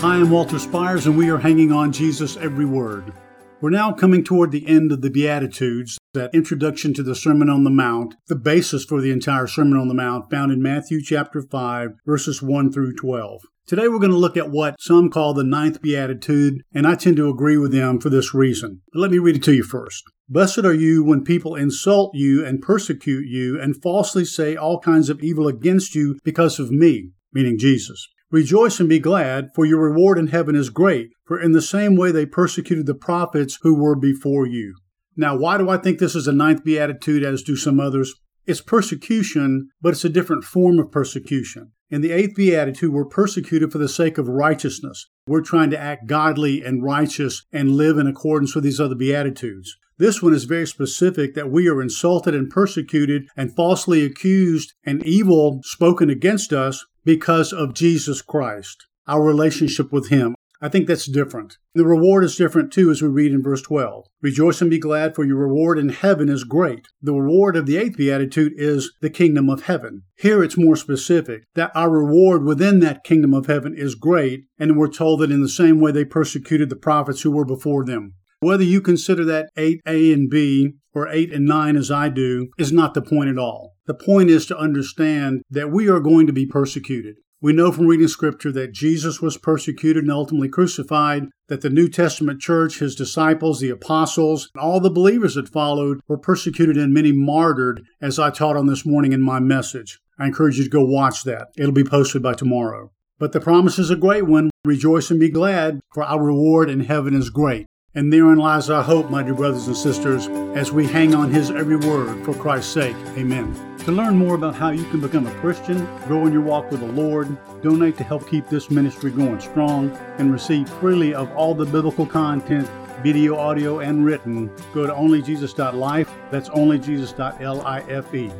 Hi, I'm Walter Spires, and we are hanging on Jesus' every word. We're now coming toward the end of the Beatitudes, that introduction to the Sermon on the Mount, the basis for the entire Sermon on the Mount, found in Matthew chapter 5, verses 1 through 12. Today we're going to look at what some call the ninth beatitude, and I tend to agree with them for this reason. But let me read it to you first. Blessed are you when people insult you and persecute you and falsely say all kinds of evil against you because of me, meaning Jesus. Rejoice and be glad, for your reward in heaven is great, for in the same way they persecuted the prophets who were before you. Now, why do I think this is a ninth beatitude, as do some others? It's persecution, but it's a different form of persecution. In the eighth beatitude, we're persecuted for the sake of righteousness. We're trying to act godly and righteous and live in accordance with these other beatitudes. This one is very specific that we are insulted and persecuted and falsely accused and evil spoken against us because of Jesus Christ, our relationship with Him. I think that's different. The reward is different too, as we read in verse 12. Rejoice and be glad, for your reward in heaven is great. The reward of the eighth beatitude is the kingdom of heaven. Here it's more specific that our reward within that kingdom of heaven is great, and we're told that in the same way they persecuted the prophets who were before them. Whether you consider that 8a and b or 8 and 9 as I do is not the point at all. The point is to understand that we are going to be persecuted. We know from reading scripture that Jesus was persecuted and ultimately crucified, that the New Testament church, his disciples, the apostles, and all the believers that followed were persecuted and many martyred, as I taught on this morning in my message. I encourage you to go watch that. It'll be posted by tomorrow. But the promise is a great one. Rejoice and be glad, for our reward in heaven is great. And therein lies our hope, my dear brothers and sisters, as we hang on His every word for Christ's sake. Amen. To learn more about how you can become a Christian, grow in your walk with the Lord, donate to help keep this ministry going strong, and receive freely of all the biblical content, video, audio, and written, go to onlyjesus.life. That's onlyjesus.life.